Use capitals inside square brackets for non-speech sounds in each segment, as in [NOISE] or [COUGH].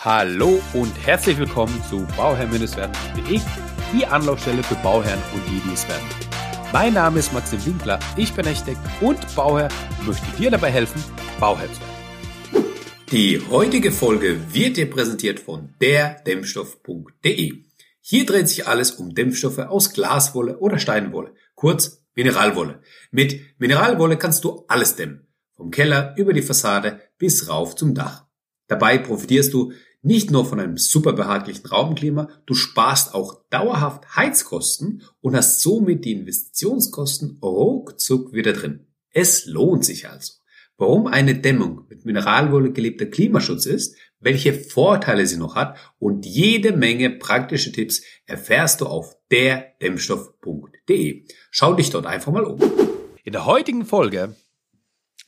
Hallo und herzlich willkommen zu bauherr-werden.de, die Anlaufstelle für Bauherren und die, die es werden. Mein Name ist Maxim Winkler, ich bin Architekt und Bauherr und möchte dir dabei helfen, Bauherr zu werden. Die heutige Folge wird dir präsentiert von derdämmstoff.de. Hier dreht sich alles um Dämpfstoffe aus Glaswolle oder Steinwolle, kurz Mineralwolle. Mit Mineralwolle kannst du alles dämmen, vom Keller über die Fassade bis rauf zum Dach. Dabei profitierst du nicht nur von einem super behaglichen Raumklima, du sparst auch dauerhaft Heizkosten und hast somit die Investitionskosten ruckzuck wieder drin. Es lohnt sich also. Warum eine Dämmung mit Mineralwolle gelebter Klimaschutz ist, welche Vorteile sie noch hat und jede Menge praktische Tipps erfährst du auf derdämmstoff.de. Schau dich dort einfach mal um. In der heutigen Folge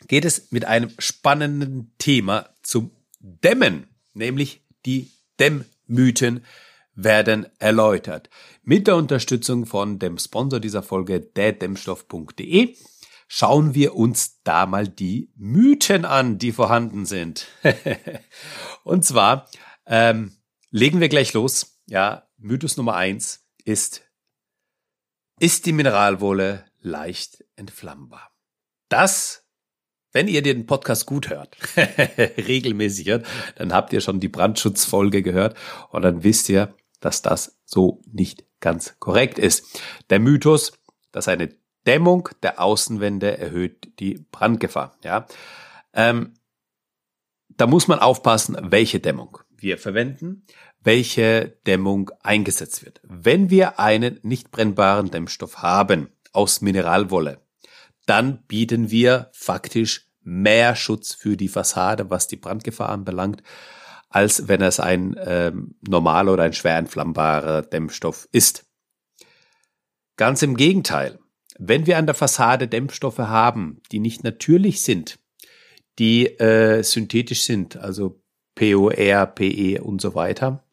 geht es mit einem spannenden Thema zum Dämmen, nämlich die Dämmmythen werden erläutert. Mit der Unterstützung von dem Sponsor dieser Folge, derdämmstoff.de, schauen wir uns da mal die Mythen an, die vorhanden sind. [LAUGHS] Und zwar ähm, legen wir gleich los. Ja, Mythos Nummer eins ist, ist die Mineralwolle leicht entflammbar? Das wenn ihr den Podcast gut hört, [LAUGHS] regelmäßig hört, dann habt ihr schon die Brandschutzfolge gehört und dann wisst ihr, dass das so nicht ganz korrekt ist. Der Mythos, dass eine Dämmung der Außenwände erhöht die Brandgefahr. Ja, ähm, da muss man aufpassen, welche Dämmung wir verwenden, welche Dämmung eingesetzt wird. Wenn wir einen nicht brennbaren Dämmstoff haben aus Mineralwolle, dann bieten wir faktisch mehr Schutz für die Fassade, was die Brandgefahr anbelangt, als wenn es ein ähm, normaler oder ein schwer entflammbarer Dämmstoff ist. Ganz im Gegenteil, wenn wir an der Fassade Dämmstoffe haben, die nicht natürlich sind, die äh, synthetisch sind, also POR, PE und so weiter,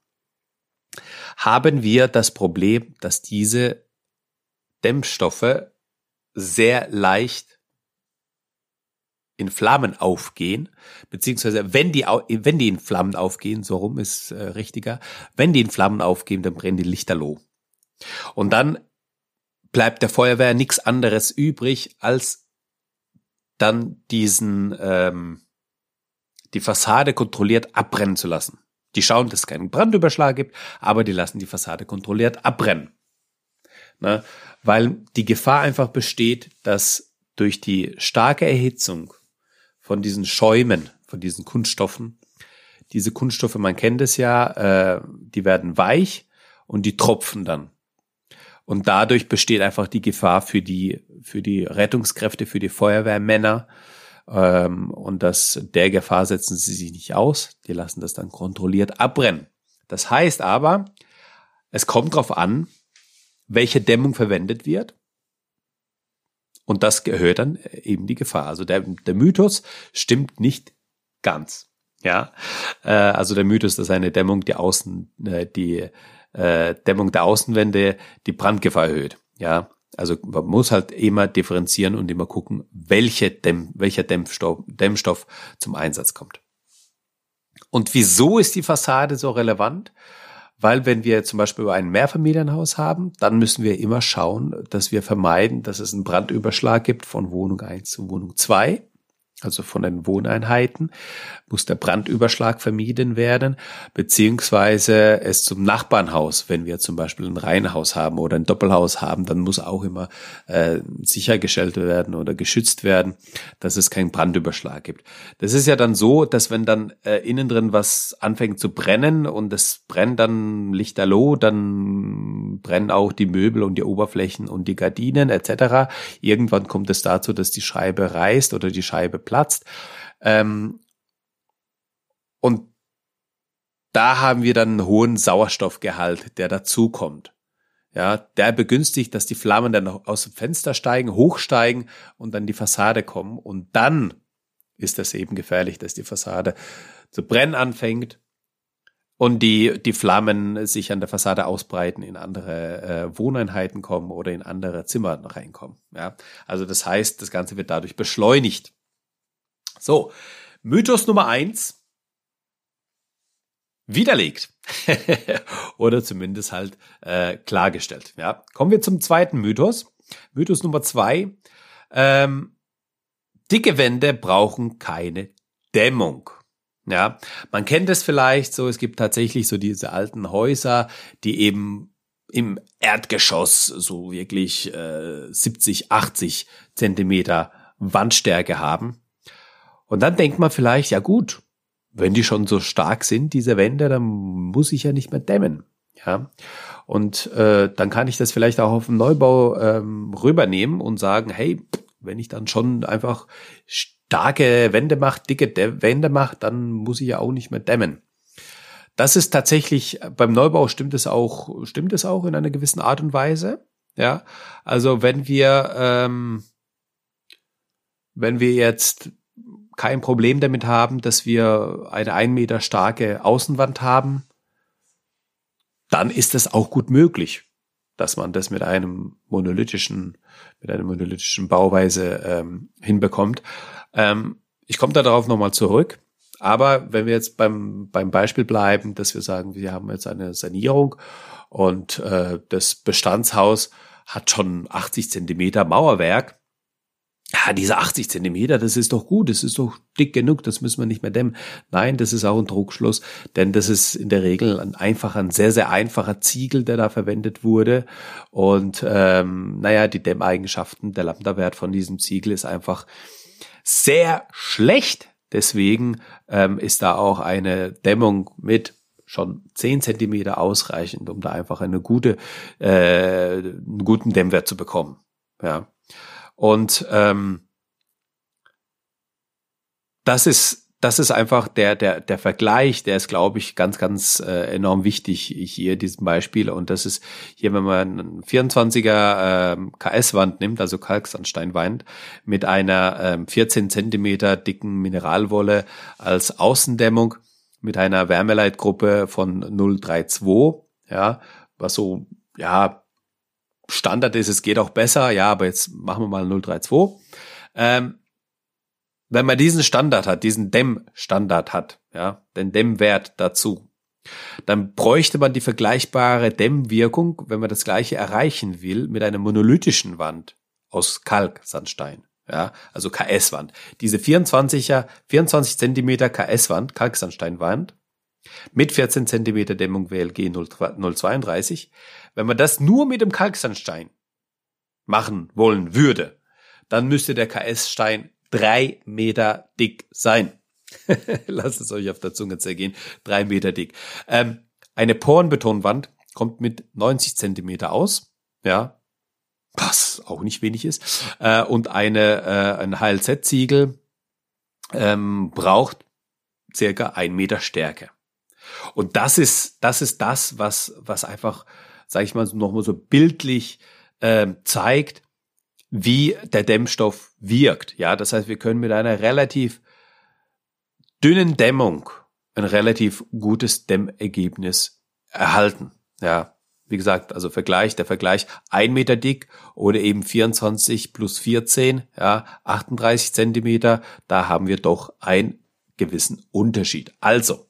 haben wir das Problem, dass diese Dämmstoffe sehr leicht in Flammen aufgehen, beziehungsweise wenn die, wenn die in Flammen aufgehen, so rum ist äh, richtiger, wenn die in Flammen aufgehen, dann brennen die Lichterloh. Und dann bleibt der Feuerwehr nichts anderes übrig, als dann diesen ähm, die Fassade kontrolliert abbrennen zu lassen. Die schauen, dass es keinen Brandüberschlag gibt, aber die lassen die Fassade kontrolliert abbrennen. Ne? Weil die Gefahr einfach besteht, dass durch die starke Erhitzung von diesen Schäumen, von diesen Kunststoffen, diese Kunststoffe, man kennt es ja, äh, die werden weich und die tropfen dann. Und dadurch besteht einfach die Gefahr für die, für die Rettungskräfte, für die Feuerwehrmänner. Ähm, und das, der Gefahr setzen sie sich nicht aus. Die lassen das dann kontrolliert abbrennen. Das heißt aber, es kommt darauf an, welche Dämmung verwendet wird. Und das gehört dann eben die Gefahr. Also der, der Mythos stimmt nicht ganz. Ja, äh, also der Mythos, dass eine Dämmung die Außen, äh, die äh, Dämmung der Außenwände die Brandgefahr erhöht. Ja, also man muss halt immer differenzieren und immer gucken, welche Dämm, welcher Dämpfstoff, Dämmstoff zum Einsatz kommt. Und wieso ist die Fassade so relevant? Weil wenn wir zum Beispiel ein Mehrfamilienhaus haben, dann müssen wir immer schauen, dass wir vermeiden, dass es einen Brandüberschlag gibt von Wohnung 1 zu Wohnung 2 also von den Wohneinheiten, muss der Brandüberschlag vermieden werden, beziehungsweise es zum Nachbarnhaus, wenn wir zum Beispiel ein Reihenhaus haben oder ein Doppelhaus haben, dann muss auch immer äh, sichergestellt werden oder geschützt werden, dass es keinen Brandüberschlag gibt. Das ist ja dann so, dass wenn dann äh, innen drin was anfängt zu brennen und es brennt dann lichterloh, dann brennen auch die Möbel und die Oberflächen und die Gardinen etc. Irgendwann kommt es dazu, dass die Scheibe reißt oder die Scheibe platzt. Ähm, und da haben wir dann einen hohen Sauerstoffgehalt, der dazukommt. Ja, der begünstigt, dass die Flammen dann aus dem Fenster steigen, hochsteigen und dann die Fassade kommen. Und dann ist das eben gefährlich, dass die Fassade zu brennen anfängt und die, die Flammen sich an der Fassade ausbreiten, in andere äh, Wohneinheiten kommen oder in andere Zimmer reinkommen. Ja, also das heißt, das Ganze wird dadurch beschleunigt. So, Mythos Nummer eins. widerlegt [LAUGHS] oder zumindest halt äh, klargestellt. Ja, kommen wir zum zweiten Mythos. Mythos Nummer zwei: ähm, Dicke Wände brauchen keine Dämmung. Ja, man kennt es vielleicht so. Es gibt tatsächlich so diese alten Häuser, die eben im Erdgeschoss so wirklich äh, 70, 80 Zentimeter Wandstärke haben. Und dann denkt man vielleicht, ja gut, wenn die schon so stark sind, diese Wände, dann muss ich ja nicht mehr dämmen. Ja. Und äh, dann kann ich das vielleicht auch auf den Neubau ähm, rübernehmen und sagen, hey, wenn ich dann schon einfach starke Wände mache, dicke Dä Wände mache, dann muss ich ja auch nicht mehr dämmen. Das ist tatsächlich beim Neubau stimmt es auch, stimmt es auch in einer gewissen Art und Weise. Ja, also wenn wir ähm, wenn wir jetzt kein Problem damit haben, dass wir eine ein Meter starke Außenwand haben, dann ist es auch gut möglich, dass man das mit einem monolithischen, mit einer monolithischen Bauweise ähm, hinbekommt. Ähm, ich komme darauf nochmal zurück. Aber wenn wir jetzt beim, beim Beispiel bleiben, dass wir sagen, wir haben jetzt eine Sanierung und äh, das Bestandshaus hat schon 80 Zentimeter Mauerwerk, ja, diese 80 Zentimeter, das ist doch gut, das ist doch dick genug, das müssen wir nicht mehr dämmen. Nein, das ist auch ein Druckschluss, denn das ist in der Regel ein einfacher, ein sehr, sehr einfacher Ziegel, der da verwendet wurde. Und ähm, naja, die Dämmeigenschaften, der Lambda-Wert von diesem Ziegel ist einfach sehr schlecht. Deswegen ähm, ist da auch eine Dämmung mit schon 10 Zentimeter ausreichend, um da einfach eine gute, äh, einen guten Dämmwert zu bekommen. Ja. Und ähm, das ist das ist einfach der der der Vergleich, der ist glaube ich ganz ganz äh, enorm wichtig hier diesem Beispiel. Und das ist hier wenn man einen 24er äh, KS-Wand nimmt, also Kalksandsteinwand mit einer äh, 14 Zentimeter dicken Mineralwolle als Außendämmung mit einer Wärmeleitgruppe von 032, ja, was so ja Standard ist, es geht auch besser, ja, aber jetzt machen wir mal 032. Ähm, wenn man diesen Standard hat, diesen Dämm-Standard hat, ja, den Dämmwert dazu, dann bräuchte man die vergleichbare Dämmwirkung, wenn man das gleiche erreichen will, mit einer monolithischen Wand aus Kalksandstein. Ja, also KS-Wand. Diese 24er, 24 Zentimeter KS-Wand, Kalksandsteinwand, mit 14 Zentimeter Dämmung WLG 032. Wenn man das nur mit dem Kalksandstein machen wollen würde, dann müsste der KS-Stein drei Meter dick sein. [LAUGHS] Lasst es euch auf der Zunge zergehen. Drei Meter dick. Ähm, eine Porenbetonwand kommt mit 90 Zentimeter aus. Ja, was auch nicht wenig ist. Äh, und eine, äh, ein HLZ-Ziegel ähm, braucht circa ein Meter Stärke. Und das ist, das ist das, was, was einfach, sage ich mal, nochmal so bildlich äh, zeigt, wie der Dämmstoff wirkt. Ja, das heißt, wir können mit einer relativ dünnen Dämmung ein relativ gutes Dämmergebnis erhalten. Ja, wie gesagt, also Vergleich, der Vergleich ein Meter dick oder eben 24 plus 14, ja, 38 Zentimeter, da haben wir doch einen gewissen Unterschied. Also,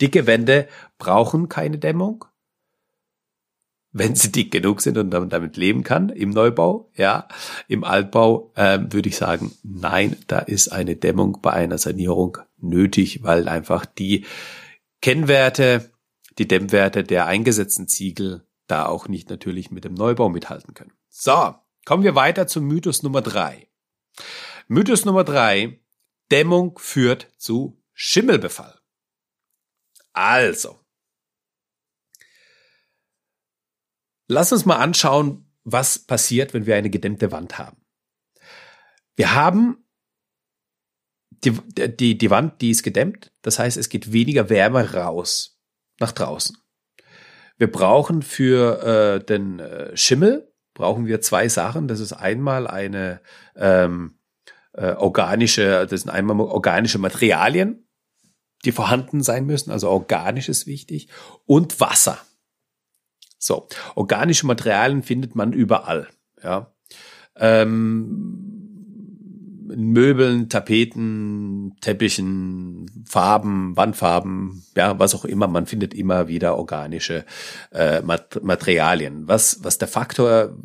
Dicke Wände brauchen keine Dämmung, wenn sie dick genug sind und man damit leben kann im Neubau. Ja, im Altbau ähm, würde ich sagen, nein, da ist eine Dämmung bei einer Sanierung nötig, weil einfach die Kennwerte, die Dämmwerte der eingesetzten Ziegel da auch nicht natürlich mit dem Neubau mithalten können. So, kommen wir weiter zum Mythos Nummer drei. Mythos Nummer drei, Dämmung führt zu Schimmelbefall. Also, lass uns mal anschauen, was passiert, wenn wir eine gedämmte Wand haben. Wir haben die, die, die Wand, die ist gedämmt. Das heißt, es geht weniger Wärme raus nach draußen. Wir brauchen für äh, den äh, Schimmel brauchen wir zwei Sachen. Das ist einmal eine ähm, äh, organische, das sind einmal organische Materialien, die vorhanden sein müssen, also organisch ist wichtig, und Wasser. So, organische Materialien findet man überall. Ja. Ähm, Möbeln, Tapeten, Teppichen, Farben, Wandfarben, ja, was auch immer. Man findet immer wieder organische äh, Materialien. Was, was der Faktor,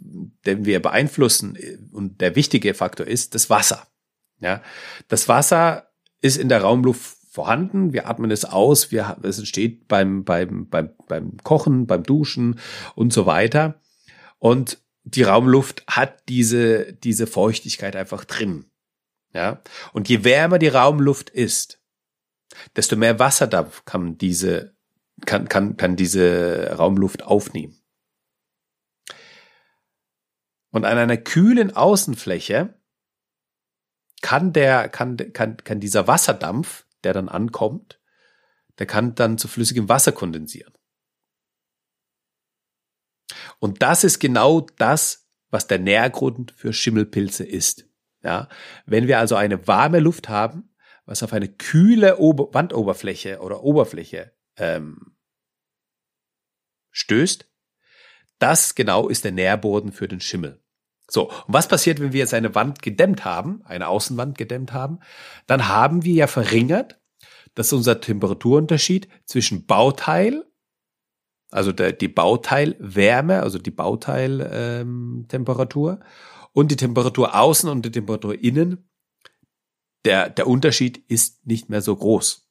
den wir beeinflussen und der wichtige Faktor ist, das Wasser. Ja, das Wasser ist in der Raumluft vorhanden. Wir atmen es aus. Wir, es entsteht beim, beim, beim, beim Kochen, beim Duschen und so weiter. Und die Raumluft hat diese, diese Feuchtigkeit einfach drin. Ja. Und je wärmer die Raumluft ist, desto mehr Wasserdampf kann diese, kann, kann, kann diese Raumluft aufnehmen. Und an einer kühlen Außenfläche kann der, kann, kann, kann dieser Wasserdampf, der dann ankommt, der kann dann zu flüssigem Wasser kondensieren. Und das ist genau das, was der Nährgrund für Schimmelpilze ist. Ja, wenn wir also eine warme Luft haben, was auf eine kühle Ober Wandoberfläche oder Oberfläche ähm, stößt, das genau ist der Nährboden für den Schimmel. So, und was passiert, wenn wir jetzt eine Wand gedämmt haben, eine Außenwand gedämmt haben? Dann haben wir ja verringert, dass unser Temperaturunterschied zwischen Bauteil, also der, die Bauteilwärme, also die Bauteiltemperatur ähm, und die Temperatur außen und die Temperatur innen, der, der Unterschied ist nicht mehr so groß.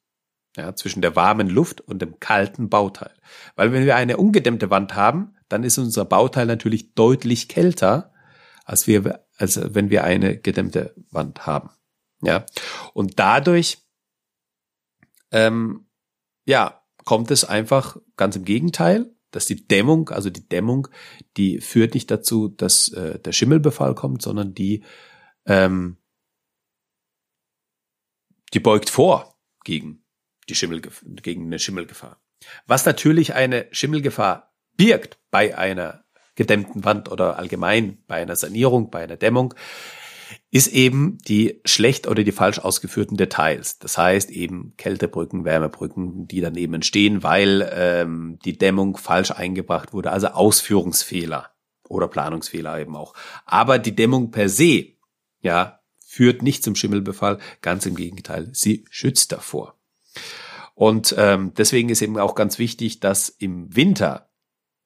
Ja, zwischen der warmen Luft und dem kalten Bauteil. Weil wenn wir eine ungedämmte Wand haben, dann ist unser Bauteil natürlich deutlich kälter, als wir, als wenn wir eine gedämmte Wand haben. Ja, und dadurch, ähm, ja, kommt es einfach ganz im Gegenteil dass die Dämmung, also die Dämmung, die führt nicht dazu, dass äh, der Schimmelbefall kommt, sondern die, ähm, die beugt vor gegen die Schimmel, gegen eine Schimmelgefahr. Was natürlich eine Schimmelgefahr birgt bei einer gedämmten Wand oder allgemein bei einer Sanierung, bei einer Dämmung, ist eben die schlecht oder die falsch ausgeführten Details. Das heißt eben Kältebrücken, Wärmebrücken, die dann eben entstehen, weil ähm, die Dämmung falsch eingebracht wurde, also Ausführungsfehler oder Planungsfehler eben auch. Aber die Dämmung per se, ja, führt nicht zum Schimmelbefall, ganz im Gegenteil, sie schützt davor. Und ähm, deswegen ist eben auch ganz wichtig, dass im Winter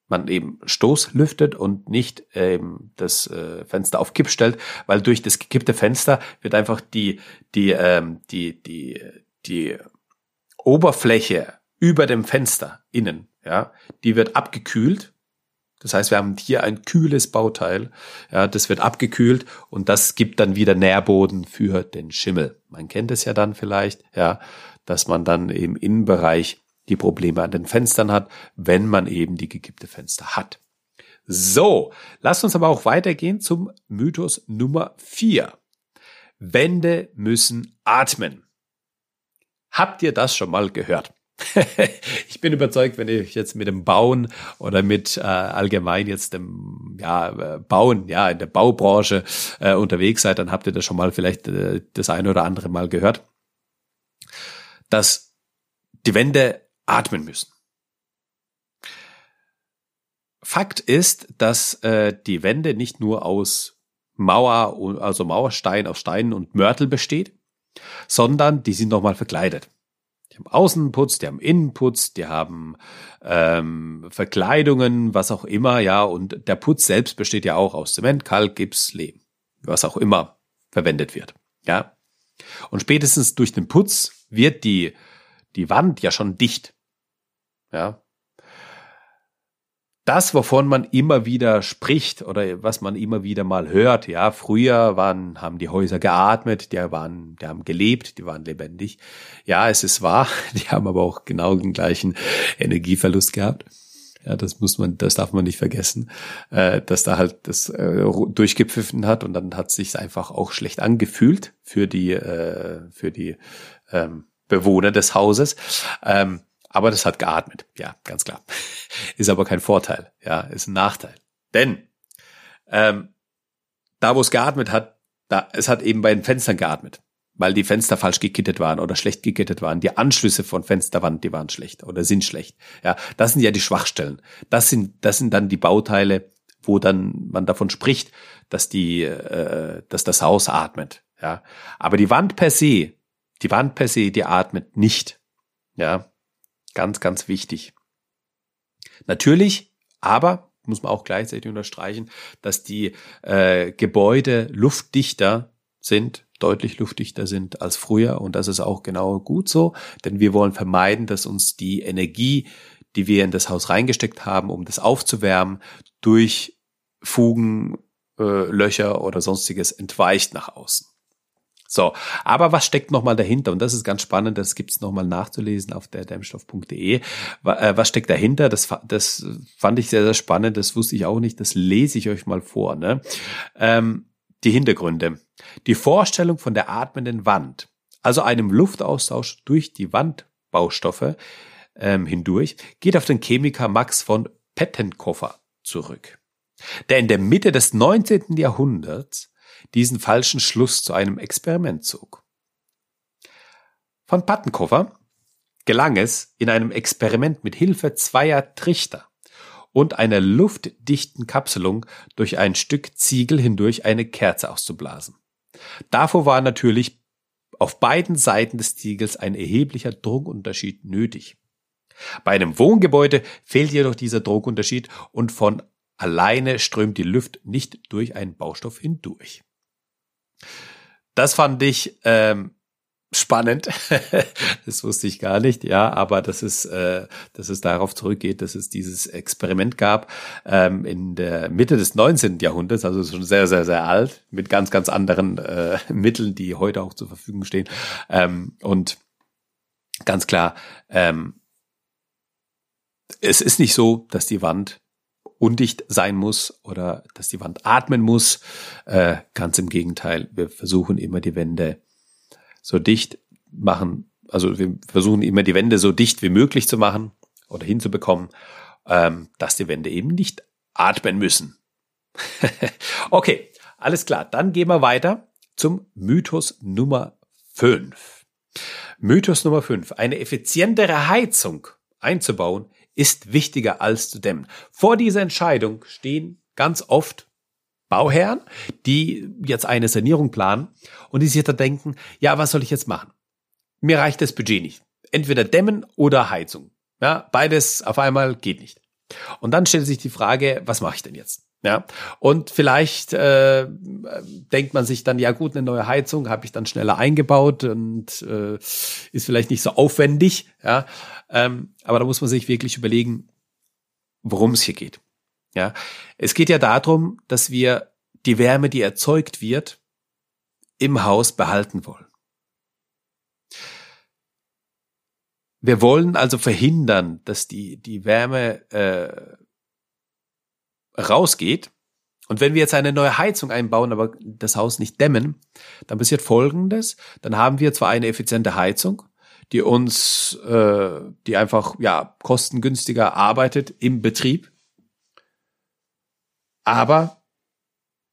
man eben Stoß lüftet und nicht ähm, das äh, Fenster auf Kipp stellt, weil durch das gekippte Fenster wird einfach die die ähm, die die die Oberfläche über dem Fenster innen, ja, die wird abgekühlt. Das heißt, wir haben hier ein kühles Bauteil, ja, das wird abgekühlt und das gibt dann wieder Nährboden für den Schimmel. Man kennt es ja dann vielleicht, ja, dass man dann im Innenbereich die Probleme an den Fenstern hat, wenn man eben die gekippte Fenster hat. So, lasst uns aber auch weitergehen zum Mythos Nummer vier. Wände müssen atmen. Habt ihr das schon mal gehört? [LAUGHS] ich bin überzeugt, wenn ihr jetzt mit dem Bauen oder mit äh, allgemein jetzt dem ja, äh, Bauen, ja, in der Baubranche äh, unterwegs seid, dann habt ihr das schon mal vielleicht äh, das eine oder andere Mal gehört, dass die Wände atmen müssen. Fakt ist, dass äh, die Wände nicht nur aus Mauer, also Mauerstein aus Steinen und Mörtel besteht, sondern die sind nochmal verkleidet. Die haben Außenputz, die haben Innenputz, die haben ähm, Verkleidungen, was auch immer, ja, und der Putz selbst besteht ja auch aus Zement, Kalk, Gips, Lehm, was auch immer verwendet wird, ja. Und spätestens durch den Putz wird die, die Wand ja schon dicht. Ja. Das, wovon man immer wieder spricht oder was man immer wieder mal hört, ja, früher waren, haben die Häuser geatmet, die waren, die haben gelebt, die waren lebendig. Ja, es ist wahr, [LAUGHS] die haben aber auch genau den gleichen Energieverlust gehabt. Ja, das muss man, das darf man nicht vergessen, äh, dass da halt das äh, durchgepfiffen hat und dann hat sich einfach auch schlecht angefühlt für die, äh, für die ähm, Bewohner des Hauses. Ähm, aber das hat geatmet. Ja, ganz klar. Ist aber kein Vorteil. Ja, ist ein Nachteil. Denn ähm, da, wo es geatmet hat, da, es hat eben bei den Fenstern geatmet, weil die Fenster falsch gekittet waren oder schlecht gekittet waren. Die Anschlüsse von Fensterwand, die waren schlecht oder sind schlecht. Ja, das sind ja die Schwachstellen. Das sind, das sind dann die Bauteile, wo dann man davon spricht, dass die, äh, dass das Haus atmet. Ja, aber die Wand per se, die Wand per se, die atmet nicht. Ja, ganz, ganz wichtig. Natürlich, aber muss man auch gleichzeitig unterstreichen, dass die äh, Gebäude luftdichter sind, deutlich luftdichter sind als früher. Und das ist auch genau gut so, denn wir wollen vermeiden, dass uns die Energie, die wir in das Haus reingesteckt haben, um das aufzuwärmen, durch Fugen, äh, Löcher oder sonstiges entweicht nach außen. So, aber was steckt nochmal dahinter? Und das ist ganz spannend, das gibt's nochmal nachzulesen auf der dämmstoff.de. Äh, was steckt dahinter? Das, das fand ich sehr, sehr spannend, das wusste ich auch nicht, das lese ich euch mal vor. Ne? Ähm, die Hintergründe. Die Vorstellung von der atmenden Wand, also einem Luftaustausch durch die Wandbaustoffe ähm, hindurch, geht auf den Chemiker Max von Pettenkoffer zurück, der in der Mitte des 19. Jahrhunderts diesen falschen Schluss zu einem Experiment zog. Von Pattenkoffer gelang es, in einem Experiment mit Hilfe zweier Trichter und einer luftdichten Kapselung durch ein Stück Ziegel hindurch eine Kerze auszublasen. Davor war natürlich auf beiden Seiten des Ziegels ein erheblicher Druckunterschied nötig. Bei einem Wohngebäude fehlt jedoch dieser Druckunterschied und von alleine strömt die Luft nicht durch einen Baustoff hindurch. Das fand ich ähm, spannend. [LAUGHS] das wusste ich gar nicht, ja, aber dass es, äh, dass es darauf zurückgeht, dass es dieses Experiment gab ähm, in der Mitte des 19. Jahrhunderts, also schon sehr, sehr, sehr alt, mit ganz, ganz anderen äh, [LAUGHS] Mitteln, die heute auch zur Verfügung stehen. Ähm, und ganz klar, ähm, es ist nicht so, dass die Wand undicht sein muss oder dass die Wand atmen muss. Äh, ganz im Gegenteil, wir versuchen immer die Wände so dicht machen, also wir versuchen immer die Wände so dicht wie möglich zu machen oder hinzubekommen, ähm, dass die Wände eben nicht atmen müssen. [LAUGHS] okay, alles klar. Dann gehen wir weiter zum Mythos Nummer 5. Mythos Nummer 5. Eine effizientere Heizung einzubauen ist wichtiger als zu dämmen. Vor dieser Entscheidung stehen ganz oft Bauherren, die jetzt eine Sanierung planen und die sich da denken, ja, was soll ich jetzt machen? Mir reicht das Budget nicht. Entweder dämmen oder Heizung. Ja, beides auf einmal geht nicht. Und dann stellt sich die Frage, was mache ich denn jetzt? Ja, und vielleicht äh, denkt man sich dann, ja gut, eine neue Heizung habe ich dann schneller eingebaut und äh, ist vielleicht nicht so aufwendig. Ja, ähm, aber da muss man sich wirklich überlegen, worum es hier geht. Ja, es geht ja darum, dass wir die Wärme, die erzeugt wird, im Haus behalten wollen. Wir wollen also verhindern, dass die, die Wärme äh, rausgeht. Und wenn wir jetzt eine neue Heizung einbauen, aber das Haus nicht dämmen, dann passiert Folgendes. Dann haben wir zwar eine effiziente Heizung, die uns, äh, die einfach ja kostengünstiger arbeitet im Betrieb, aber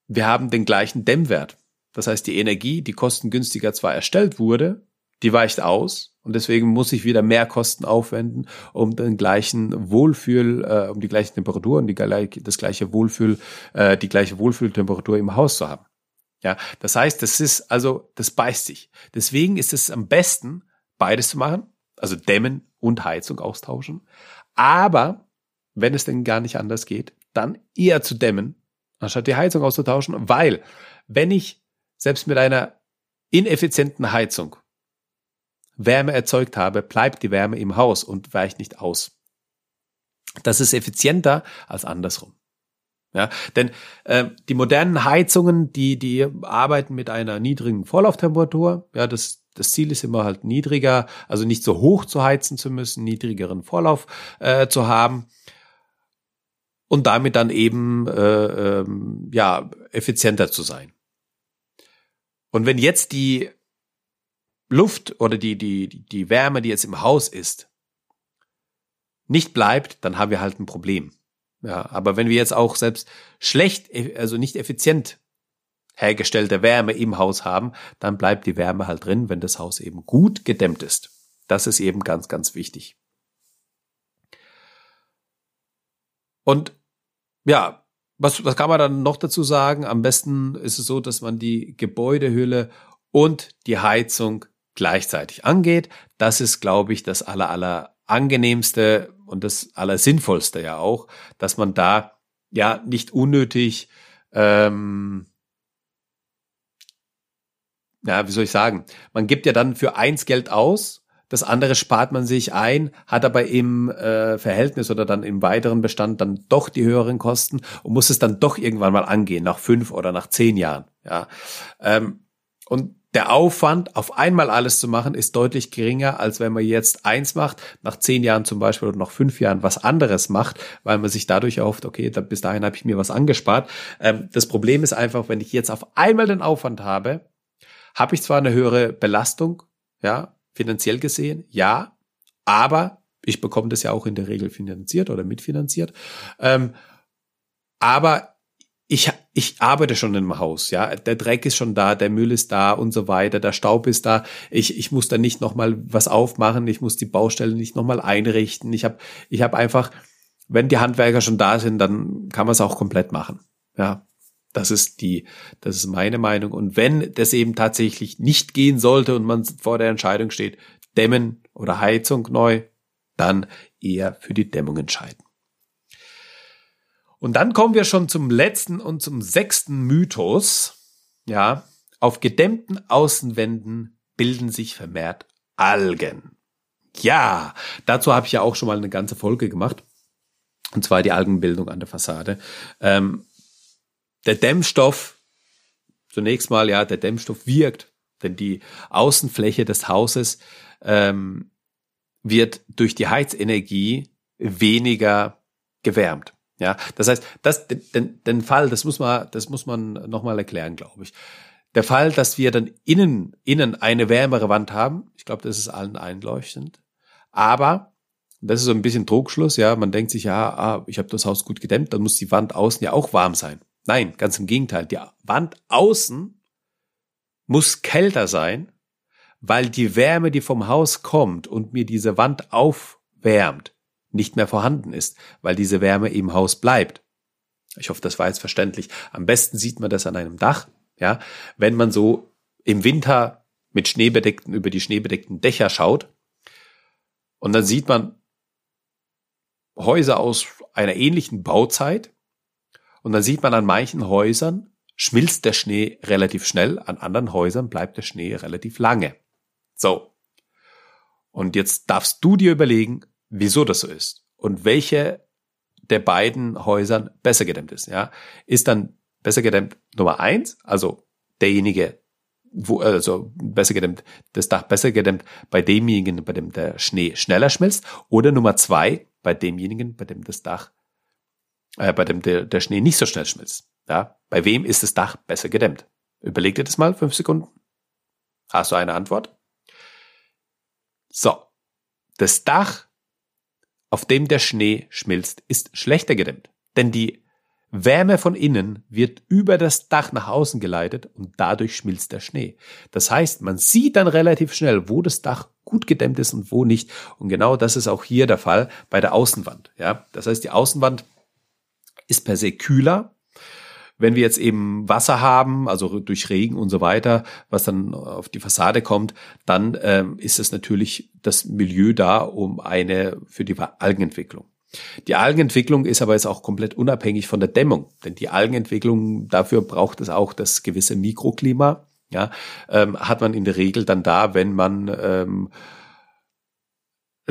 wir haben den gleichen Dämmwert. Das heißt, die Energie, die kostengünstiger zwar erstellt wurde, die weicht aus und deswegen muss ich wieder mehr Kosten aufwenden, um den gleichen Wohlfühl, äh, um die gleiche Temperatur und die, das gleiche Wohlfühl, äh, die gleiche Wohlfühltemperatur im Haus zu haben. Ja, das heißt, das ist also, das beißt sich. Deswegen ist es am besten, beides zu machen, also dämmen und Heizung austauschen. Aber wenn es denn gar nicht anders geht, dann eher zu dämmen, anstatt die Heizung auszutauschen, weil wenn ich selbst mit einer ineffizienten Heizung Wärme erzeugt habe, bleibt die Wärme im Haus und weicht nicht aus. Das ist effizienter als andersrum. Ja, denn äh, die modernen Heizungen, die die arbeiten mit einer niedrigen Vorlauftemperatur. Ja, das das Ziel ist immer halt niedriger, also nicht so hoch zu heizen zu müssen, niedrigeren Vorlauf äh, zu haben und damit dann eben äh, ähm, ja effizienter zu sein. Und wenn jetzt die Luft oder die, die, die Wärme, die jetzt im Haus ist, nicht bleibt, dann haben wir halt ein Problem. Ja, aber wenn wir jetzt auch selbst schlecht, also nicht effizient hergestellte Wärme im Haus haben, dann bleibt die Wärme halt drin, wenn das Haus eben gut gedämmt ist. Das ist eben ganz, ganz wichtig. Und ja, was, was kann man dann noch dazu sagen? Am besten ist es so, dass man die Gebäudehülle und die Heizung gleichzeitig angeht. Das ist, glaube ich, das aller, aller angenehmste und das aller sinnvollste ja auch, dass man da ja nicht unnötig ähm, ja, wie soll ich sagen? Man gibt ja dann für eins Geld aus, das andere spart man sich ein, hat aber im äh, Verhältnis oder dann im weiteren Bestand dann doch die höheren Kosten und muss es dann doch irgendwann mal angehen, nach fünf oder nach zehn Jahren. Ja, ähm, und der Aufwand, auf einmal alles zu machen, ist deutlich geringer, als wenn man jetzt eins macht, nach zehn Jahren zum Beispiel oder nach fünf Jahren was anderes macht, weil man sich dadurch erhofft, okay, da, bis dahin habe ich mir was angespart. Ähm, das Problem ist einfach, wenn ich jetzt auf einmal den Aufwand habe, habe ich zwar eine höhere Belastung, ja, finanziell gesehen, ja, aber ich bekomme das ja auch in der Regel finanziert oder mitfinanziert. Ähm, aber ich, ich arbeite schon im Haus, ja. Der Dreck ist schon da, der Müll ist da und so weiter, der Staub ist da. Ich, ich muss da nicht nochmal was aufmachen, ich muss die Baustelle nicht nochmal einrichten. Ich habe ich hab einfach, wenn die Handwerker schon da sind, dann kann man es auch komplett machen. Ja. Das ist die, das ist meine Meinung. Und wenn das eben tatsächlich nicht gehen sollte und man vor der Entscheidung steht, Dämmen oder Heizung neu, dann eher für die Dämmung entscheiden. Und dann kommen wir schon zum letzten und zum sechsten Mythos. Ja, auf gedämmten Außenwänden bilden sich vermehrt Algen. Ja, dazu habe ich ja auch schon mal eine ganze Folge gemacht. Und zwar die Algenbildung an der Fassade. Ähm, der Dämmstoff, zunächst mal, ja, der Dämmstoff wirkt, denn die Außenfläche des Hauses ähm, wird durch die Heizenergie weniger gewärmt. Ja, das heißt, das, den, den Fall, das muss man, das muss man nochmal erklären, glaube ich. Der Fall, dass wir dann innen, innen eine wärmere Wand haben, ich glaube, das ist allen einleuchtend. Aber, das ist so ein bisschen Trugschluss, ja, man denkt sich, ja, ah, ich habe das Haus gut gedämmt, dann muss die Wand außen ja auch warm sein. Nein, ganz im Gegenteil. Die Wand außen muss kälter sein, weil die Wärme, die vom Haus kommt und mir diese Wand aufwärmt, nicht mehr vorhanden ist, weil diese Wärme im Haus bleibt. Ich hoffe, das war jetzt verständlich. Am besten sieht man das an einem Dach, ja, wenn man so im Winter mit schneebedeckten über die schneebedeckten Dächer schaut und dann sieht man Häuser aus einer ähnlichen Bauzeit und dann sieht man an manchen Häusern schmilzt der Schnee relativ schnell, an anderen Häusern bleibt der Schnee relativ lange. So. Und jetzt darfst du dir überlegen, wieso das so ist und welche der beiden Häusern besser gedämmt ist. Ja, ist dann besser gedämmt Nummer eins, also derjenige, wo also besser gedämmt, das Dach besser gedämmt bei demjenigen, bei dem der Schnee schneller schmilzt, oder Nummer zwei bei demjenigen, bei dem das Dach, äh, bei dem der, der Schnee nicht so schnell schmilzt. Ja, bei wem ist das Dach besser gedämmt? Überleg dir das mal fünf Sekunden. Hast du eine Antwort? So, das Dach auf dem der Schnee schmilzt, ist schlechter gedämmt. Denn die Wärme von innen wird über das Dach nach außen geleitet und dadurch schmilzt der Schnee. Das heißt, man sieht dann relativ schnell, wo das Dach gut gedämmt ist und wo nicht. Und genau das ist auch hier der Fall bei der Außenwand. Ja, das heißt, die Außenwand ist per se kühler wenn wir jetzt eben Wasser haben, also durch Regen und so weiter, was dann auf die Fassade kommt, dann ähm, ist es natürlich das Milieu da um eine für die Algenentwicklung. Die Algenentwicklung ist aber jetzt auch komplett unabhängig von der Dämmung, denn die Algenentwicklung dafür braucht es auch das gewisse Mikroklima. Ja, ähm, hat man in der Regel dann da, wenn man ähm,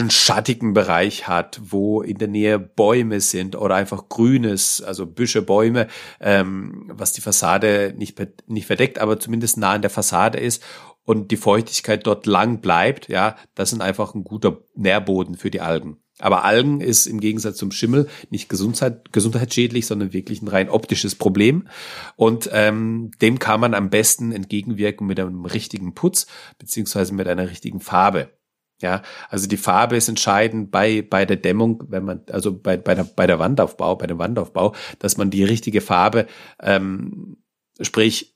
einen schattigen Bereich hat, wo in der Nähe Bäume sind oder einfach Grünes, also Büsche, Bäume, ähm, was die Fassade nicht, nicht verdeckt, aber zumindest nah an der Fassade ist und die Feuchtigkeit dort lang bleibt, ja, das sind einfach ein guter Nährboden für die Algen. Aber Algen ist im Gegensatz zum Schimmel nicht Gesundheit, gesundheitsschädlich, sondern wirklich ein rein optisches Problem. Und ähm, dem kann man am besten entgegenwirken mit einem richtigen Putz beziehungsweise mit einer richtigen Farbe. Ja, also die Farbe ist entscheidend bei, bei der Dämmung, wenn man, also bei, bei, der, bei der Wandaufbau, bei dem Wandaufbau, dass man die richtige Farbe, ähm, sprich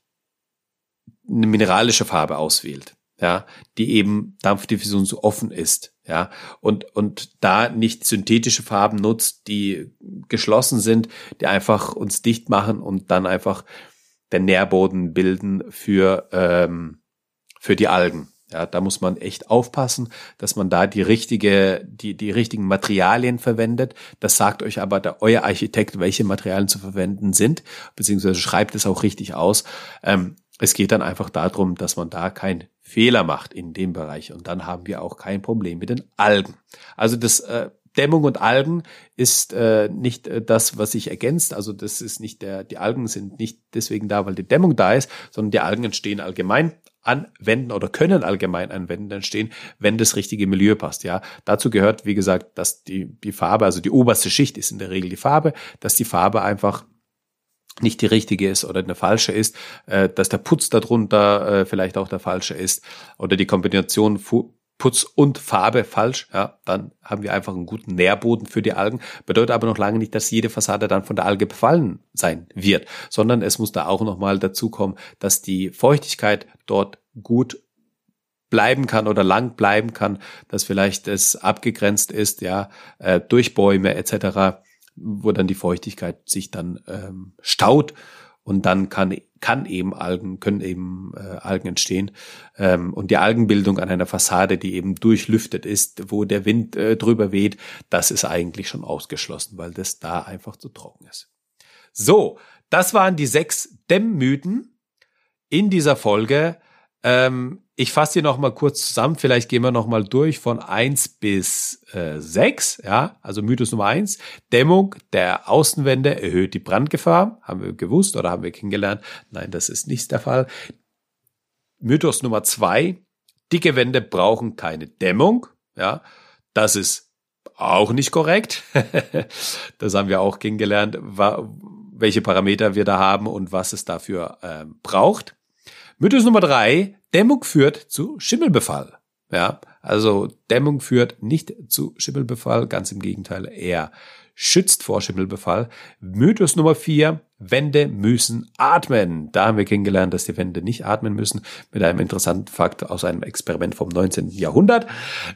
eine mineralische Farbe auswählt, ja, die eben Dampfdiffusion so offen ist, ja, und, und da nicht synthetische Farben nutzt, die geschlossen sind, die einfach uns dicht machen und dann einfach den Nährboden bilden für, ähm, für die Algen. Ja, da muss man echt aufpassen, dass man da die richtige, die, die richtigen Materialien verwendet. Das sagt euch aber der, euer Architekt, welche Materialien zu verwenden sind, beziehungsweise schreibt es auch richtig aus. Ähm, es geht dann einfach darum, dass man da keinen Fehler macht in dem Bereich und dann haben wir auch kein Problem mit den Algen. Also das äh, Dämmung und Algen ist äh, nicht äh, das, was sich ergänzt. Also das ist nicht der, die Algen sind nicht deswegen da, weil die Dämmung da ist, sondern die Algen entstehen allgemein anwenden oder können allgemein anwenden entstehen, wenn das richtige Milieu passt. Ja, dazu gehört, wie gesagt, dass die, die Farbe, also die oberste Schicht ist in der Regel die Farbe, dass die Farbe einfach nicht die richtige ist oder eine falsche ist, äh, dass der Putz darunter äh, vielleicht auch der falsche ist oder die Kombination Putz und Farbe falsch, ja, dann haben wir einfach einen guten Nährboden für die Algen. Bedeutet aber noch lange nicht, dass jede Fassade dann von der Alge befallen sein wird, sondern es muss da auch nochmal dazu kommen, dass die Feuchtigkeit dort gut bleiben kann oder lang bleiben kann, dass vielleicht es abgegrenzt ist, ja, äh, durch Bäume etc., wo dann die Feuchtigkeit sich dann ähm, staut und dann kann kann eben Algen können eben äh, Algen entstehen ähm, und die Algenbildung an einer Fassade, die eben durchlüftet ist, wo der Wind äh, drüber weht, das ist eigentlich schon ausgeschlossen, weil das da einfach zu trocken ist. So, das waren die sechs Dämmmythen in dieser Folge. Ähm, ich fasse hier noch mal kurz zusammen. Vielleicht gehen wir noch mal durch von eins bis äh, sechs. Ja, also Mythos Nummer eins: Dämmung der Außenwände erhöht die Brandgefahr. Haben wir gewusst oder haben wir kennengelernt? Nein, das ist nicht der Fall. Mythos Nummer zwei: Dicke Wände brauchen keine Dämmung. Ja, das ist auch nicht korrekt. [LAUGHS] das haben wir auch kennengelernt, welche Parameter wir da haben und was es dafür äh, braucht. Mythos Nummer drei, Dämmung führt zu Schimmelbefall. Ja, also Dämmung führt nicht zu Schimmelbefall, ganz im Gegenteil, er schützt vor Schimmelbefall. Mythos Nummer vier, Wände müssen atmen. Da haben wir kennengelernt, dass die Wände nicht atmen müssen, mit einem interessanten Fakt aus einem Experiment vom 19. Jahrhundert.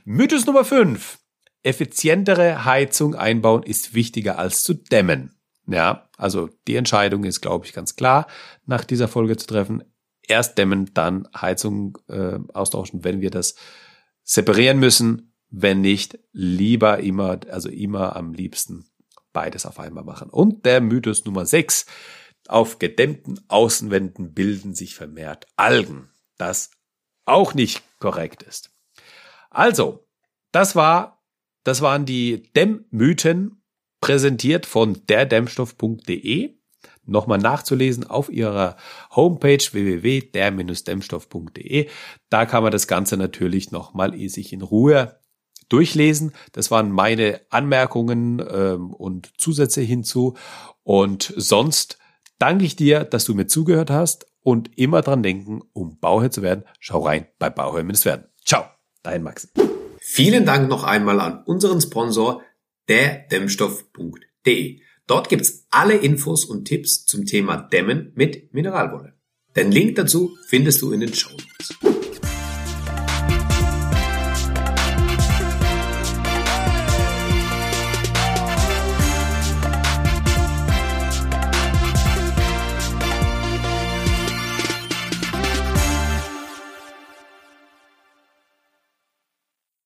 Mythos Nummer fünf, effizientere Heizung einbauen ist wichtiger als zu dämmen. Ja, also die Entscheidung ist, glaube ich, ganz klar nach dieser Folge zu treffen erst dämmen, dann Heizung äh, austauschen, wenn wir das separieren müssen. Wenn nicht, lieber immer, also immer am liebsten beides auf einmal machen. Und der Mythos Nummer 6. Auf gedämmten Außenwänden bilden sich vermehrt Algen. Das auch nicht korrekt ist. Also, das war, das waren die Dämmmythen präsentiert von derdämmstoff.de nochmal nachzulesen auf ihrer Homepage www.der-dämmstoff.de. Da kann man das Ganze natürlich nochmal sich in Ruhe durchlesen. Das waren meine Anmerkungen ähm, und Zusätze hinzu. Und sonst danke ich dir, dass du mir zugehört hast und immer dran denken, um Bauherr zu werden, schau rein bei Bauherr werden. Ciao, dein Max. Vielen Dank noch einmal an unseren Sponsor, der Dämmstoff.de. Dort gibt's alle Infos und Tipps zum Thema Dämmen mit Mineralwolle. Den Link dazu findest du in den Show Notes.